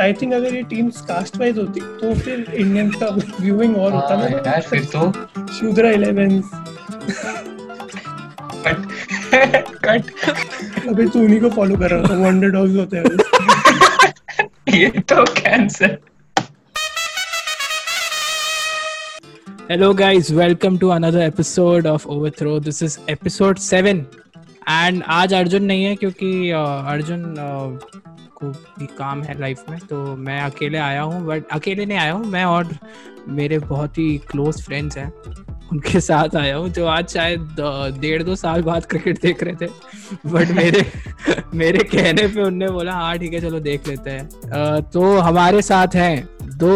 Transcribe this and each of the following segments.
I think अगर ये teams caste wise होती तो फिर इंडियंस का व्यूइंग और होता हाँ, ना। यार फिर तो। शूद्रा इलेवेंस कट कट अभी तू उन्हीं को फॉलो कर रहा था वंडर डॉग्स होते हैं। ये तो cancer Hello, guys. Welcome to another episode of Overthrow. This is episode seven. And आज अर्जुन नहीं है क्योंकि अर्जुन अ, को भी काम है लाइफ में तो मैं अकेले आया हूँ बट अकेले नहीं आया हूँ, मैं और मेरे बहुत ही क्लोज फ्रेंड्स हैं, उनके साथ आया हूँ, जो आज शायद डेढ़ दो साल बाद क्रिकेट देख रहे थे बट मेरे मेरे कहने पे उनने बोला हाँ ठीक है, चलो देख लेते हैं। तो हमारे साथ हैं दो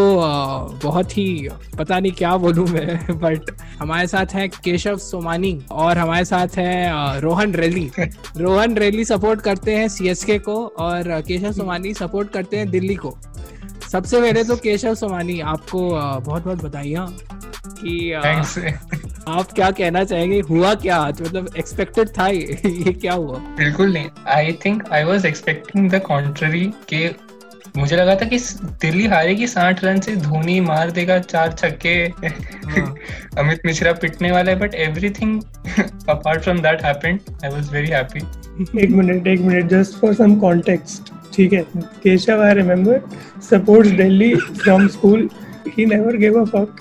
बहुत ही पता नहीं क्या बोलूँ मैं बट हमारे साथ है केशव सोमानी और हमारे साथ है Rohan Reilly. Rohan Reilly support करते हैं सीएसके को और केशव सोमानी सपोर्ट करते हैं दिल्ली को। सबसे पहले तो केशव सोमानी आपको बहुत बहुत बधाइयाँ कि आप क्या कहना चाहेंगे? हुआ क्या मतलब एक्सपेक्टेड था ये ये क्या हुआ? बिल्कुल नहीं। I think I was expecting the contrary कि मुझे लगा था कि दिल्ली हारेगी साठ रन से धोनी मार देगा चार छक्के। हाँ। अमित मिश्रा पिटने वाला है but everything apart from that happened I was very happy एक मिनट एक minute just for some context ठीक है? Keshav I remember supports Delhi from school he never give a fuck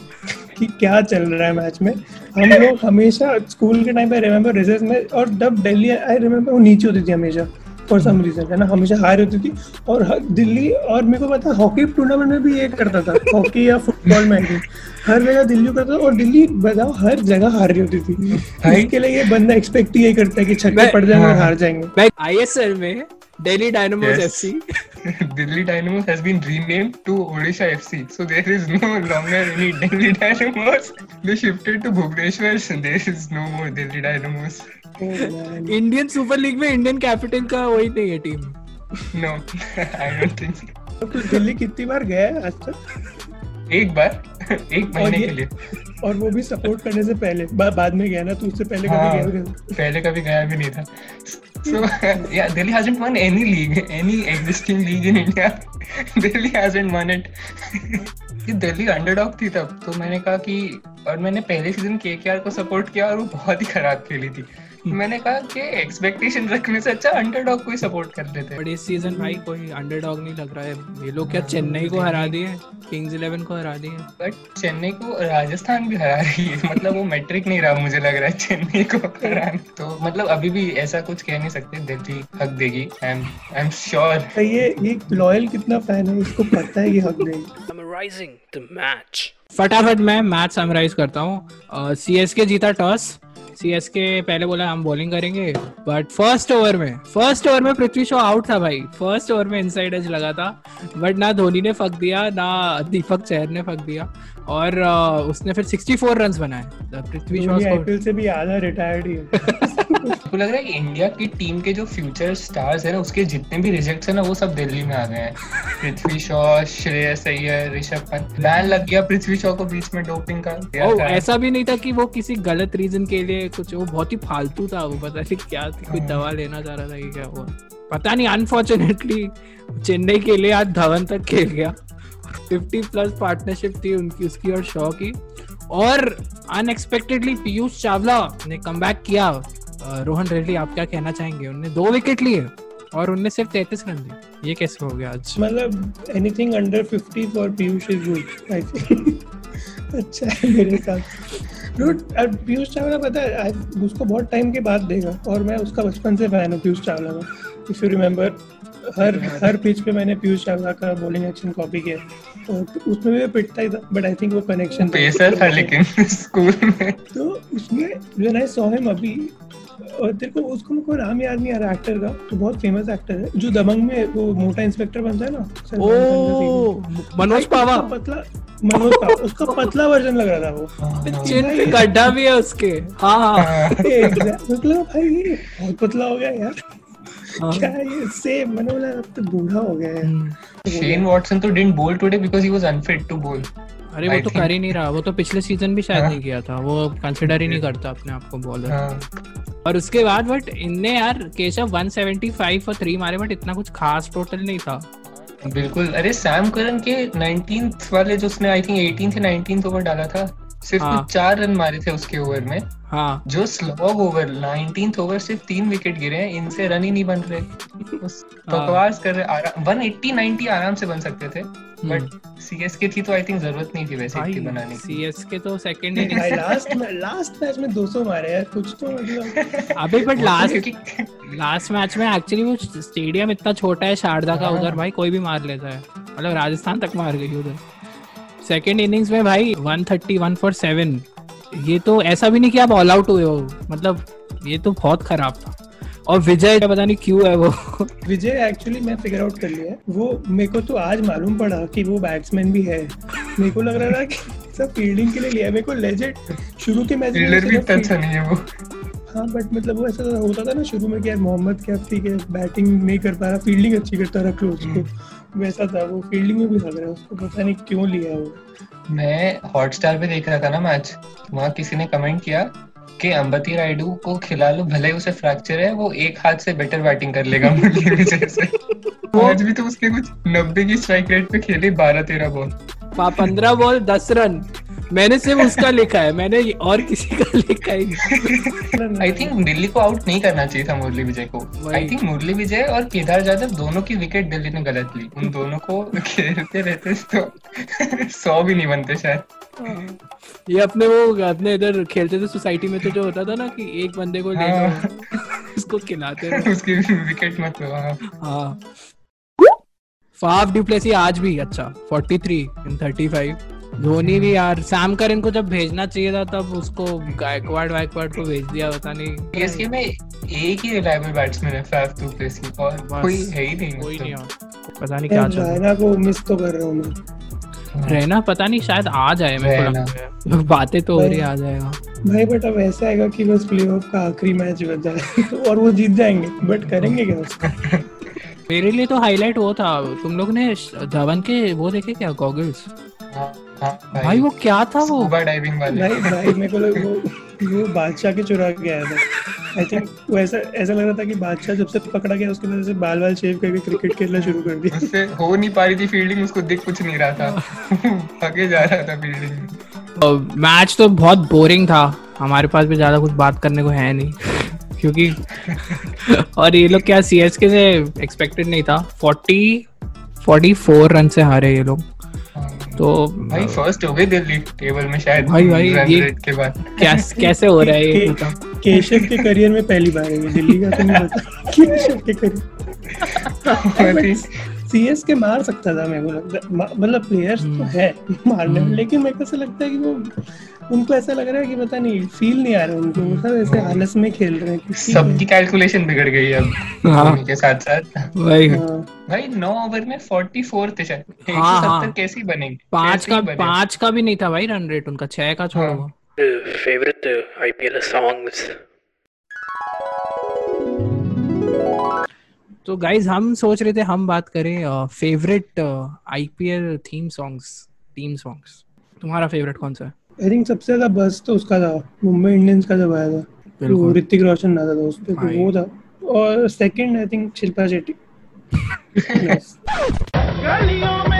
कि क्या चल रहा है मैच में। हम लोग हमेशा स्कूल के टाइम पे रिमेम्बर रिज़ल्ट में और जब दिल्ली आई रिमेम्बर वो नीचे होती थी हमेशा। फॉर सम रीजन है ना हमेशा हार होती थी और दिल्ली और मेरे को पता हॉकी टूर्नामेंट में भी ये करता था हॉकी या फुटबॉल में भी हर जगह दिल्ली करता था और दिल्ली बताओ हर जगह हार रही होती थी इसके लिए ये बंदा एक्सपेक्ट ही यही करता है कि छक्के पड़ जाएँगे और हाँ। हार जाएँगे मैं आईएसएल में Delhi Dynamos Yes. FC Delhi Dynamos has been renamed to Odisha FC. So there is no longer any Delhi Dynamos. They shifted to Bhubaneswar. So there is no more Delhi Dynamos. Indian super league में Indian capital का वही नहीं है team No, I don't think. so. तो दिल्ली कितनी बार गया है आज तक? एक बार एक महीने के लिए। और वो भी सपोर्ट करने से पहले बा, बाद में गया ना तू उससे पहले हाँ, कभी गया? पहले कभी गया भी नहीं था। So yeah delhi hasn't won any league any existing league in india. delhi hasn't won it. ये दिल्ली अंडरडॉग थी तब तो मैंने कहा कि और मैंने पहले सीज़न केकेआर को सपोर्ट किया और वो बहुत ही खराब खेली थी। मैंने कहा कि एक्सपेक्टेशन रखने से अच्छा अंडरडॉग को ही सपोर्ट कर लेते बट इस सीज़न भाई कोई अंडरडॉग नहीं लग रहा है। ये लोग क्या चेन्नई को हरा दिए किंग्स इलेवन को हरा दिए बट चेन्नई को राजस्थान भी हरा रही है। मतलब वो मैट्रिक नहीं रहा मुझे लग रहा है चेन्नई को हराना तो मतलब अभी भी ऐसा कुछ कह नहीं सकते। दिल्ली हक देगी। I am I am sure ये ये लॉयल कितना फ़ैन है? इसको पता है ये हक देगी। Summarizing the match. फटाफट मैं मैच समराइज करता हूँ। सी एस के जीता टॉस सी एस के पहले बोला, हम बॉलिंग करेंगे. बट फ़र्स्ट ओवर में फ़र्स्ट ओवर में पृथ्वी शॉ आउट था भाई। फ़र्स्ट ओवर में इनसाइड एज लगा था। बट ना धोनी ने फक दिया, ना दीपक चहर ने फक दिया। और उसने फिर 64 रन्स बनाए। पृथ्वी शॉ आईपीएल से भी आधा रिटायर्ड ही है। आपको लग रहा है कि इंडिया की टीम के जो फ्यूचर स्टार्स है ना उसके जितने भी रिजेक्ट्स है ना वो सब दिल्ली में आ गए हैं। पृथ्वी शॉ श्रेयस अय्यर ऋषभ पंत। बैन लग गया पृथ्वी शॉ को बीच में डोपिंग का। ओ ऐसा भी नहीं था कि वो किसी गलत रीजन के लिए कुछ वो बहुत ही फालतू था वो पता नहीं क्या थी कोई हाँ। दवा लेना चाह रहा था कि क्या हुआ। पता नहीं अनफॉर्चुनेटली चेन्नई के लिए आज धवन तक खेल गया। 50 प्लस पार्टनरशिप थी उनकी उसकी और शॉ की। और अनएक्सपेक्टेडली पीयूष चावला ने कम किया। रोहन रेड्डी आप क्या कहना चाहेंगे? उन्होंने दो विकेट लिए और उनने सिर्फ़ तैतीस रन दिए। ये कैसे हो गया आज? मतलब anything under 50 for Piyush is good I think अच्छा है मेरे साथ। Dude, अब पीयूष चावला पता है उसको बहुत टाइम के बाद देगा और मैं उसका बचपन से फ़ैन हूँ पीयूष चावला का। इफ़ यू रिमेम्बर हर हर पिच पे मैंने पीयूष चावला का बॉलिंग एक्शन कॉपी किया और उसमें भी पिटता ही था बट आई थिंक वो कनेक्शन पेसर था लेकिन स्कूल में। तो उसमें व्हेन आई सॉ हिम अभी और तेरे को उसको मेरे को नाम याद नहीं आ रहा एक्टर का तो बहुत फ़ेमस एक्टर है जो दबंग में वो मोटा इंस्पेक्टर बनता है ना ओ मनोज पावा। पतला मनोज पावा उसका पतला वर्जन लग रहा था वो। हाँ, चिन पे गड्ढा भी है उसके। हाँ हाँ। मतलब भाई बहुत पतला हो गया यार। हाँ। क्या ये सेम मैंने बोला अब तो बूढ़ा हो गया है। हम्म। शेन वॉटसन तो didn't bowl today because he was unfit to bowl अरे वो I तो think- कर ही नहीं रहा। वो तो पिछले सीज़न भी शायद हाँ। नहीं किया था। वो कंसिडर ही नहीं करता अपने आप को बॉलर हाँ। और उसके बाद बट इनने यार केशव 175 और 3 मारे बट इतना कुछ खास टोटल नहीं था। बिल्कुल। अरे सैम करन के 19th वाले जो उसने आई थिंक 18th या 19th ओवर डाला था सिर्फ़ हाँ। चार रन मारे थे उसके ओवर में हाँ जो स्लॉग ओवर 19th ओवर सिर्फ़ तीन विकेट गिरे हैं इनसे रन ही नहीं बन रहे उस हाँ। बकवास कर रहे आराम 180 90 आराम से बन सकते थे हम्म। बट सीएसके थी तो आई थिंक ज़रूरत नहीं थी वैसे इतनी बनाने की सीएसके तो सेकंड भाई लास्ट में लास्ट मैच में 200 मारे यार कुछ तो मतलब अबे बट लास्ट लास्ट मैच में एक्चुअली वो स्टेडियम इतना छोटा है शारदा का हाँ। उधर भाई कोई भी मार लेता है मतलब राजस्थान तक मार गई उधर सेकंड इनिंग्स में भाई 130 1 फॉर 7 ये तो ऐसा भी नहीं कि आप ऑल आउट हुए हो। मतलब ये तो बहुत खराब था। और विजय पता नहीं क्यों है वो। विजय एक्चुअली मैं फिगर आउट कर लिया। वो मेरे को तो आज मालूम पड़ा कि वो बैट्समैन भी है। मेरे को लग रहा था कि सब फील्डिंग के लिए लिया मेरे को लेजेंड शुरू के मैच फील्डर भी इतना अच्छा नहीं है वो। हाँ बट मतलब वो ऐसा होता था ना शुरू में कि यार मोहम्मद कैफ ठीक है बैटिंग नहीं कर पा रहा फील्डिंग अच्छी करता रख लो उसको वैसा था वो फील्डिंग में भी लग रहा है उसको पता नहीं क्यों लिया वो। मैं हॉटस्टार पे देख रहा था ना मैच वहाँ किसी ने कमेंट किया कि अंबती रायडू को खिला लो भले ही उसे फ्रैक्चर है वो एक हाथ से बेटर बैटिंग कर लेगा मुरली आज भी तो उसके कुछ नब्बे की स्ट्राइक रेट पे खेले बारह तेरह बॉल पंद्रह बॉल दस रन मैंने सिर्फ़ उसका लिखा है मैंने और किसी का लिखा ही नहीं। आई थिंक दिल्ली को आउट नहीं करना चाहिए था मुरली विजय को। आई थिंक मुरली विजय और केदार जाधव दोनों की विकेट दिल्ली ने गलत ली। उन दोनों को खेलते रहते तो सौ भी नहीं बनते शायद। ये अपने वो अपने इधर खेलते थे सोसाइटी में तो जो होता था ना कि एक बंदे को ले हाँ। उसको खिलाते उसकी विकेट मत हाँ। हाँ। फाफ डिप्लेसी आज भी अच्छा 43 इन 35 धोनी भी यार सैम करन को जब भेजना चाहिए था तब उसको गायकवाड वायकवाड को भेज दिया पता नहीं। सीएसके में एक ही रिलायबल बैट्समैन है फाफ टू प्लेस की और कोई है ही नहीं कोई नहीं मतलब। और पता नहीं क्या चल रहा है। को मिस तो कर रहा हूँ मैं। हाँ। रहना पता नहीं शायद आ जाए मेरे बातें तो हो रही आ जाएगा। भाई बट अब ऐसा आएगा कि बस प्ले ऑफ़ का आखिरी मैच बचा है और वो जीत जाएँगे बट करेंगे क्या उसको? मेरे लिए तो हाईलाइट वो था तुम लोग ने धवन के वो देखे क्या गॉगल्स हाँ, भाई वो क्या था वो? स्कूबा डाइविंग वाले। भाई भाई मेरे को लग वो वो बादशाह के चुरा के आया था। आई थिंक वो ऐसा ऐसा लग रहा था कि बादशाह जब से पकड़ा गया उसके बाद से बाल बाल शेव करके क्रिकेट खेलना शुरू कर दिया। उससे हो नहीं पा रही थी फील्डिंग उसको दिख कुछ नहीं रहा था। भागे जा रहा था फील्डिंग मैच तो बहुत बोरिंग था। हमारे पास भी ज़्यादा कुछ बात करने को है नहीं। क्योंकि और ये लोग क्या सीएसके से एक्सपेक्टेड नहीं था। 40 44 रन से हारे ये लोग। तो भाई फ़र्स्ट हो गए दिल्ली टेबल में शायद भाई, भाई, ये- के बाद। कैस, कैसे हो रहा है ये? बताओ केशव के करियर में पहली बार है ये, दिल्ली का तो नहीं पता। केशव के करियर। सीएस के मार सकता था मेरे को लगता मतलब प्लेयर्स तो हम्म। है मारने में हम्म। लेकिन मेरे को ऐसा लगता है कि वो उनको ऐसा लग रहा है कि पता नहीं फील नहीं आ रहा उनको वो सब ऐसे आलस में खेल रहे हैं। सबकी कैलकुलेशन बिगड़ गई अब हाँ। के साथ साथ वही हाँ, भाई नौ ओवर में 44 थे शायद एक हाँ, सौ। कैसी बनेगी पाँच का पाँच का भी नहीं था भाई रन रेट उनका छह का छोड़ो हाँ। Uh, favorite तो गाइज़ हम सोच रहे थे हम बात करें favourite IPL theme songs team songs तुम्हारा फेवरेट कौन सा है? आई थिंक सबसे ज़्यादा बस तो उसका था मुंबई इंडियंस का जब आया था। वो ऋतिक रोशन आता था उस पे तो वो था। और second I think Shilpa Shetty.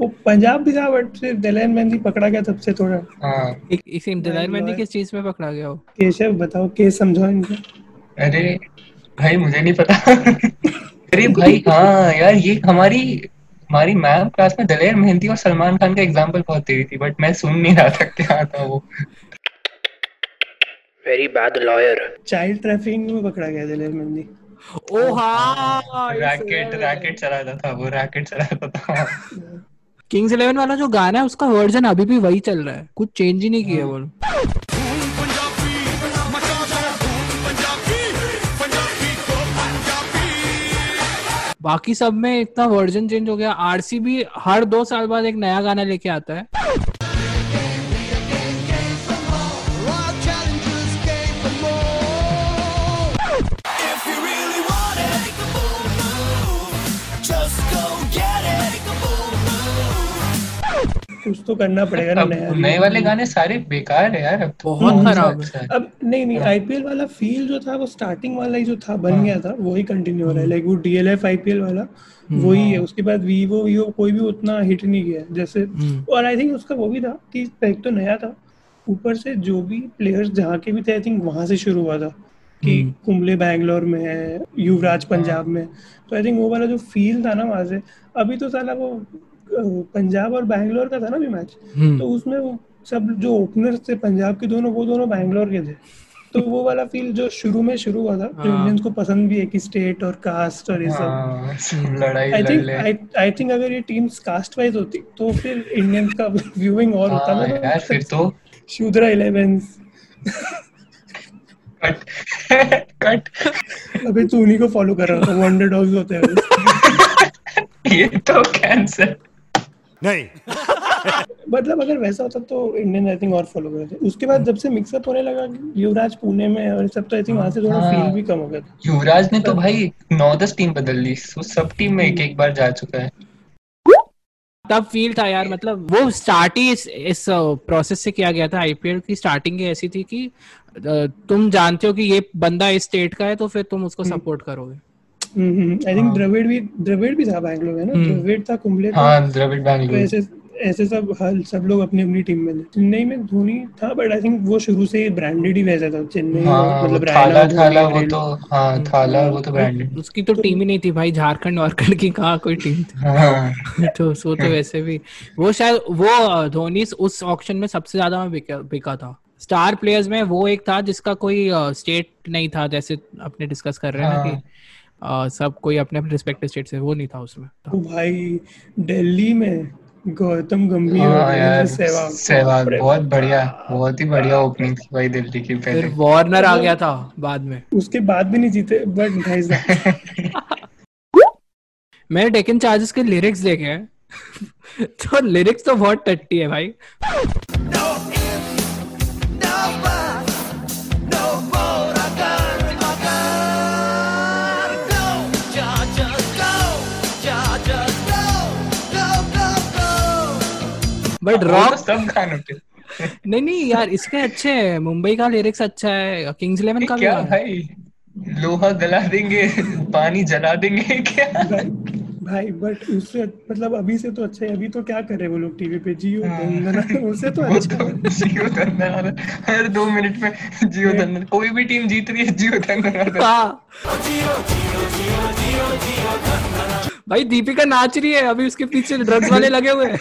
वो पंजाब भी था बट फिर दिलैन मेहंदी पकड़ा गया तब से थोड़ा। हाँ। एक इसी दिलायर मेहंदी किस चीज़ में पकड़ा गया हो? केशव बताओ केस समझाओ इनको। अरे भाई मुझे नहीं पता। अरे भाई हाँ यार ये हमारी हमारी मैम क्लास में दलेर मेहंदी और सलमान खान का एग्ज़ाम्पल बहुत तेरी थी बट मैं सुन नहीं रहा था क्या था वो। Very bad lawyer. Child trafficking में पकड़ा गया दिलैन मेहंदी ओ हाँ रैकेट रैकेट चलाता था वो रैकेट चलाता था। किंग्स इलेवन वाला जो गाना है उसका वर्जन अभी भी वही चल रहा है। कुछ चेंज ही नहीं किया वो बाकी सब में इतना वर्जन चेंज हो गया। आरसीबी हर दो साल बाद एक नया गाना लेके आता है। कुछ तो करना पड़ेगा ना नया। नए वाले गाने सारे बेकार है यार अब तो बहुत खराब है। अब नहीं नहीं आईपीएल वाला फील जो था वो स्टार्टिंग वाला ही जो था बन गया था वही कंटिन्यू हो रहा है। लाइक वो डीएलएफ आईपीएल वाला वही है। उसके बाद वीवो वीवो कोई भी उतना हिट नहीं किया जैसे हम्म। और आई थिंक उसका वो भी था कि एक तो नया था। ऊपर से जो भी प्लेयर्स जहाँ के भी थे आई थिंक वहाँ से शुरू हुआ था कि हम्म। कुंबले बैंगलोर में है युवराज पंजाब में। तो आई थिंक वो वाला जो फील था ना वहाँ से अभी तो साला वो पंजाब और बैंगलोर का था ना भी मैच हम्म। तो उसमें वो सब जो ओपनर्स थे पंजाब के दोनों वो दोनों बैंगलोर के थे। तो वो वाला फील जो शुरू में शुरू हुआ था जो हाँ। इंडियंस को पसंद भी है कि स्टेट और कास्ट और ये सब। हाँ, आई थिंक आई थिंक अगर ये टीम्स कास्ट वाइज होती तो फिर इंडियंस का व्यूइंग और होता हाँ ना। यार फिर तो। शूद्रा इलेवेंस कट कट अभी तू उन्हीं को फॉलो कर रहा था वंडर डॉग्स होते हैं। ये तो कैंसर नहीं। मतलब अगर वैसा होता तो इंडियन आई थिंक और फॉलो करते। उसके बाद जब से मिक्सअप होने लगा युवराज पुणे में और सब तो आई थिंक वहाँ से थोड़ा हाँ। फील भी कम हो गया था। युवराज ने तो भाई नौ दस टीम बदल ली। वो सब टीम में एक एक बार जा चुका है। तब फील था यार मतलब वो स्टार्ट ही इस इस प्रोसेस से किया गया था। आईपीएल की स्टार्टिंग ही ऐसी थी कि तुम जानते हो कि ये बंदा इस स्टेट का है तो फिर तुम उसको सपोर्ट करोगे। आई थिंक द्रविड़ भी द्रविड़ भी था बैंगलोर में ना? हम्म। द्रविड़ था कुंबले था. हाँ द्रविड़ तो बैंगलोर ऐसे ऐसे सब हल सब लोग अपनी अपनी टीम में थे. चेन्नई में धोनी था बट आई थिंक वो शुरू से ब्रांडेड ही वैसा था. चेन्नई हाँ मतलब थाला थाला वो तो हाँ थाला वो तो ब्रांडेड उसकी तो टीम ही नहीं थी भाई झारखंड वारखंड की कहाँ कोई टीम थी? हाँ. तो वो तो वैसे भी वो शायद वो धोनी उस ऑक्शन में सबसे ज़्यादा में बिका, बिका था. स्टार प्लेयर्स में वो एक था जिसका कोई स्टेट नहीं था जैसे अपने डिस्कस कर रहे हैं ना हाँ। कि अ, सब कोई अपने अपने रिस्पेक्टिव स्टेट से वो नहीं था उसमें। तो भाई दिल्ली में गौतम गंभीर और हाँ यार सहवाग सहवाग बहुत बढ़िया बहुत ही बढ़िया ओपनिंग थी भाई दिल्ली की पहले। फिर वार्नर आ गया था बाद में। उसके बाद भी नहीं जीते बट साहब मैंने डेकन चार्जेस के लिरिक्स देखे हैं। तो लिरिक्स तो बहुत टट्टी है भाई। बट रॉक सब गानों पे नहीं नहीं यार इसके अच्छे हैं। मुंबई का लिरिक्स अच्छा है। किंग्स इलेवन का भी क्या भाई? लोहा गला देंगे पानी जला देंगे क्या? भाई भाई बट उससे मतलब अभी से तो अच्छा है। अभी तो क्या कर रहे हैं वो लोग टीवी पे? जियो धंधना उससे तो हाँ। अच्छा तो जियो है। हर दो मिनट में जियो धंधन कोई भी टीम जीत रही है जियो है। हाँ भाई दीपिका नाच रही है अभी उसके पीछे ड्रग्स वाले लगे हुए हैं।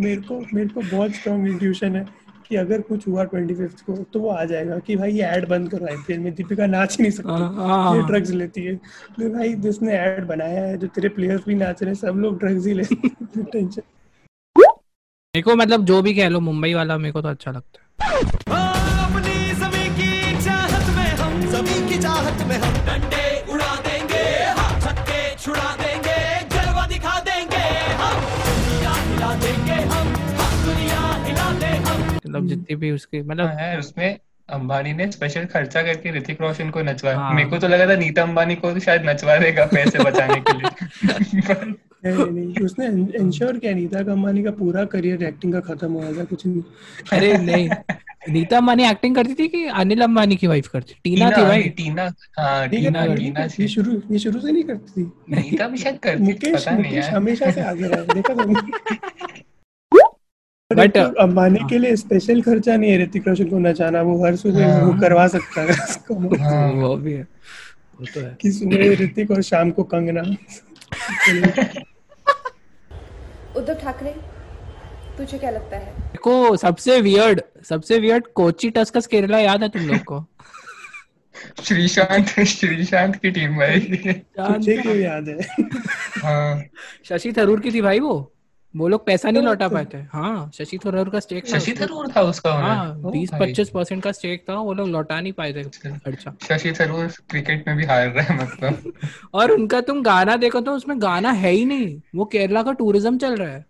मेरे को मेरे को बहुत स्ट्रॉन्ग इंट्यूशन है कि अगर कुछ हुआ ट्वेंटी फिफ्थ को तो वो आ जाएगा कि भाई ये ऐड बंद करो आईपीएल में दीपिका नाच ही नहीं हाँ, सकती। हाँ। ये ड्रग्स लेती है। तो भाई जिसने ऐड बनाया है जो तेरे प्लेयर्स भी नाच रहे हैं सब लोग ड्रग्स ही ले टेंशन मेरे को मतलब जो भी कह लो मुंबई वाला मेरे को तो अच्छा लगता है। मतलब जितनी भी उसकी मतलब हाँ यार उसमें अंबानी ने स्पेशल खर्चा करके ऋतिक रोशन को नचवाया हाँ। मेरे को तो लगा था नीता अंबानी को शायद नचवा देगा पैसे बचाने के लिए। नहीं नहीं उसने इंश्योर किया नीता अंबानी का पूरा करियर एक्टिंग का खत्म हुआ था कुछ नहीं। अरे नहीं नीता अंबानी एक्टिंग करती थी कि अनिल अंबानी की वाइफ करती? टीना थी भाई। टीना हाँ ठीक है टीना ना टीना ये से। शुरू ये शुरू से नहीं करती थी। नीता भी शायद करती मुकेश पता नहीं मुकेश यार। हमेशा से आगे रहा देखा तुमने बट अंबानी के लिए स्पेशल खर्चा नहीं है ऋतिक रोशन को नचाना वो हर सुबह हाँ। वो करवा सकता है उसको। हाँ। वो भी है। वो तो है। कि सुबह ऋतिक और शाम को कंगना। उद्धव ठाकरे तुझे क्या लगता है? को सबसे वियर्ड सबसे वियर्ड कोची टस्कस केरला याद है तुम लोग को? श्रीशांत श्रीशांत की टीम भाई। तुझे क्यों याद है? हाँ। शशि थरूर की थी भाई वो? वो लोग पैसा नहीं लौटा पाए थे हाँ शशि थरूर का स्टेक शशि थरूर था उसका हाँ बीस पच्चीस परसेंट का स्टेक था वो लोग लौटा नहीं पाए थे खर्चा। शशि थरूर क्रिकेट में भी हार रहा है मतलब। और उनका तुम गाना देखो तो उसमें गाना है ही नहीं। वो केरला का टूरिज़्म चल रहा है।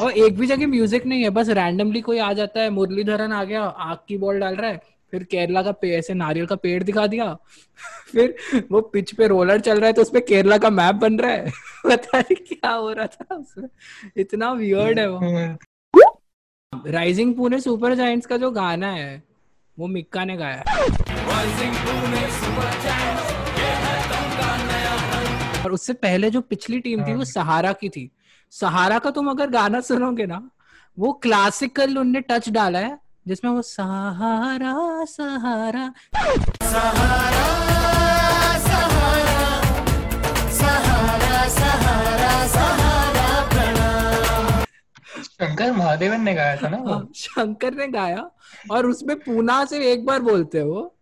और एक भी जगह म्यूज़िक नहीं है बस रैंडमली कोई आ जाता है मुरलीधरन आ गया आग की बॉल डाल रहा है। फिर केरला का ऐसे नारियल का पेड़ दिखा दिया। फिर वो पिच पे रोलर चल रहा है तो उसपे केरला का मैप बन रहा है। पता नहीं क्या हो रहा था उसमें। इतना वियर्ड है वो। राइजिंग पुणे सुपर जायंट्स का जो गाना है वो मिक्का ने गाया। और उससे पहले जो पिछली टीम थी वो सहारा की थी। सहारा का तुम अगर गाना सुनोगे ना वो क्लासिकल उनने टच डाला है। जिसमें वो सहारा सहारा। शंकर महादेवन ने गाया था ना वो? हाँ, शंकर ने गाया। और उसमें पूना से एक बार बोलते हैं वो।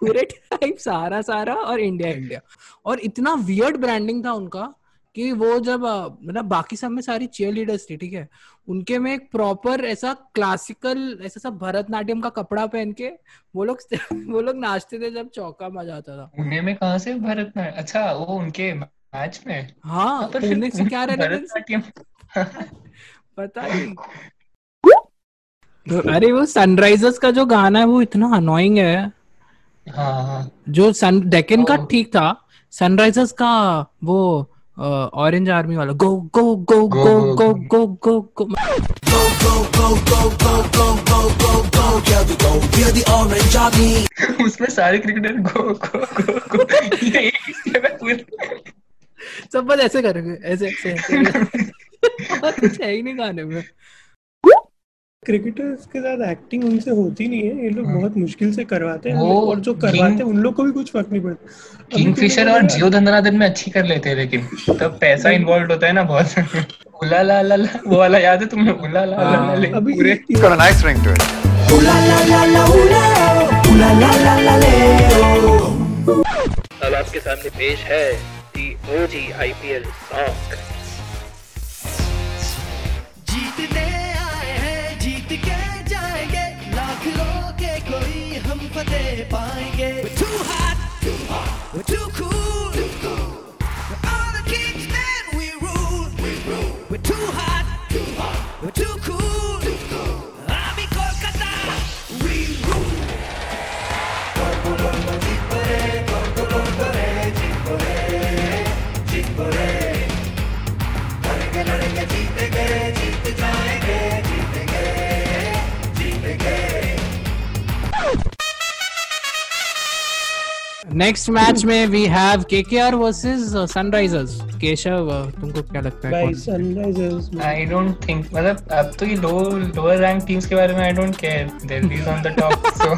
पूरे टाइम सारा सारा और इंडिया इंडिया। और इतना वियर्ड ब्रांडिंग था उनका। कि वो जब मतलब बाकी सब में सारी चेयर लीडर्स थी ठीक है? उनके में एक प्रॉपर ऐसा क्लासिकल ऐसा सब भरतनाट्यम का कपड़ा पहन के वो लोग वो लोग नाचते थे जब चौका मज़ा आता था। पुणे में कहाँ से भरतनाट्यम अच्छा वो उनके मैच में? हाँ पर फिर पुणे से क्या भरतनाट्यम। पता नहीं। तो अरे वो सनराइजर्स का जो गाना है वो इतना अनोइंग है। हाँ हाँ। जो सन डेक्कन का ठीक था सनराइजर्स का वो ऑरेंज आर्मी वाला गो गो गो गो, गो गो, गो गो गो गो उसमें सारे क्रिकेटर गो गो गो गो ही है सब बस ऐसे करेंगे ऐसे ऐसे, कुछ है ही नहीं गाने में क्रिकेटर्स के साथ एक्टिंग उनसे होती नहीं है ये लोग हाँ। बहुत मुश्किल से करवाते हैं और जो करवाते हैं उन लोग को भी कुछ फ़र्क नहीं पड़ता। किंगफिशर और जियो धंधनादन में अच्छी कर लेते हैं लेकिन तब पैसा इन्वॉल्व होता है ना बहुत। उला ला ला ला वो वाला याद है तुम्हें उला ला ला ला अभी पूरे। ये- got a nice ring to it. अब आपके सामने पेश है दी ओजी आईपीएल सॉन्ग कोई हम फतेह पाएंगे We're too hot, too hot, we're too cool, next match में we have KKR versus Sunrisers Keshav uh, तुमको क्या लगता है भाई सनराइजर्स आई डोंट थिंक मतलब अब तो ये लो लोअर रैंक टीम्स के बारे में I don't care Delhi is on the top so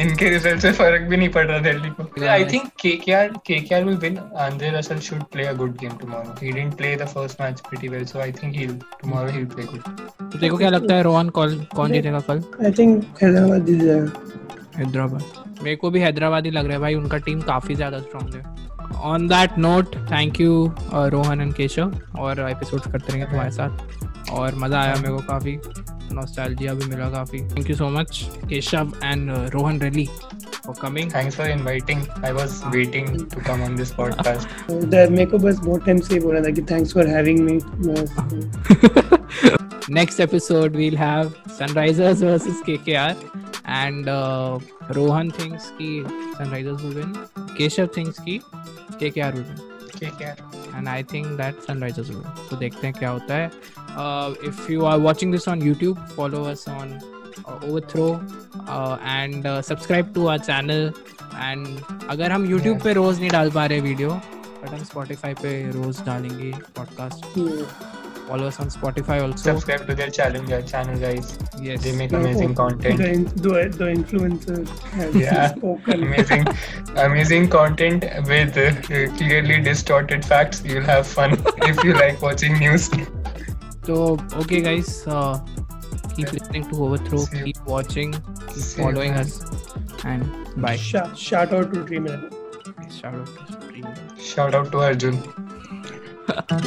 इनके रिज़ल्ट से फ़र्क भी नहीं पड़ रहा दिल्ली को. I think KKR KKR will win Andre Russell should play a good game tomorrow he didn't play the first match pretty well so I think he tomorrow he will play good तो देखो क्या लगता है रोहन कौन कौन जीतेगा कल? I think Hyderabad जीत जाएगा। हैदराबाद। मेरे को भी हैदराबाद ही लग रहा है भाई उनका टीम काफ़ी ज़्यादा स्ट्रांग है। On that note thank you Rohan and Keshav और एपिसोड्स करते रहेंगे तुम्हारे साथ। और मज़ा आया मेरे को काफ़ी नॉस्टैल्जिया भी मिला काफ़ी। Thank you so much Keshav and Rohan Reilly for coming thanks for inviting I was waiting to come on this podcast उधर मेरे को बस बहुत टाइम से बोला था कि thanks for having me next episode we'll have sunrisers versus kkr and uh, rohan thinks ki sunrisers will win keshav thinks ki kkr will win KKR and i think that sunrisers will win तो देखते हैं क्या होता है uh, if you are watching this on youtube follow us on uh, overthrow uh, and uh, subscribe to our channel and अगर हम youtube पे रोज नहीं डाल पा रहे वीडियो बट हम spotify पे रोज डालेंगे podcast follow us on spotify also subscribe to their channel channel guys yes they make amazing content The, in- the, the influencer has Yeah. spoken. amazing amazing content with uh, clearly distorted facts you'll have fun if you like watching news So, okay, guys, uh, keep listening to Overthrow, See you. keep watching, keep See following man. us, and bye. Shout, shout out to Dreamland. Shout out to Stream. shout out to arjun 哈哈。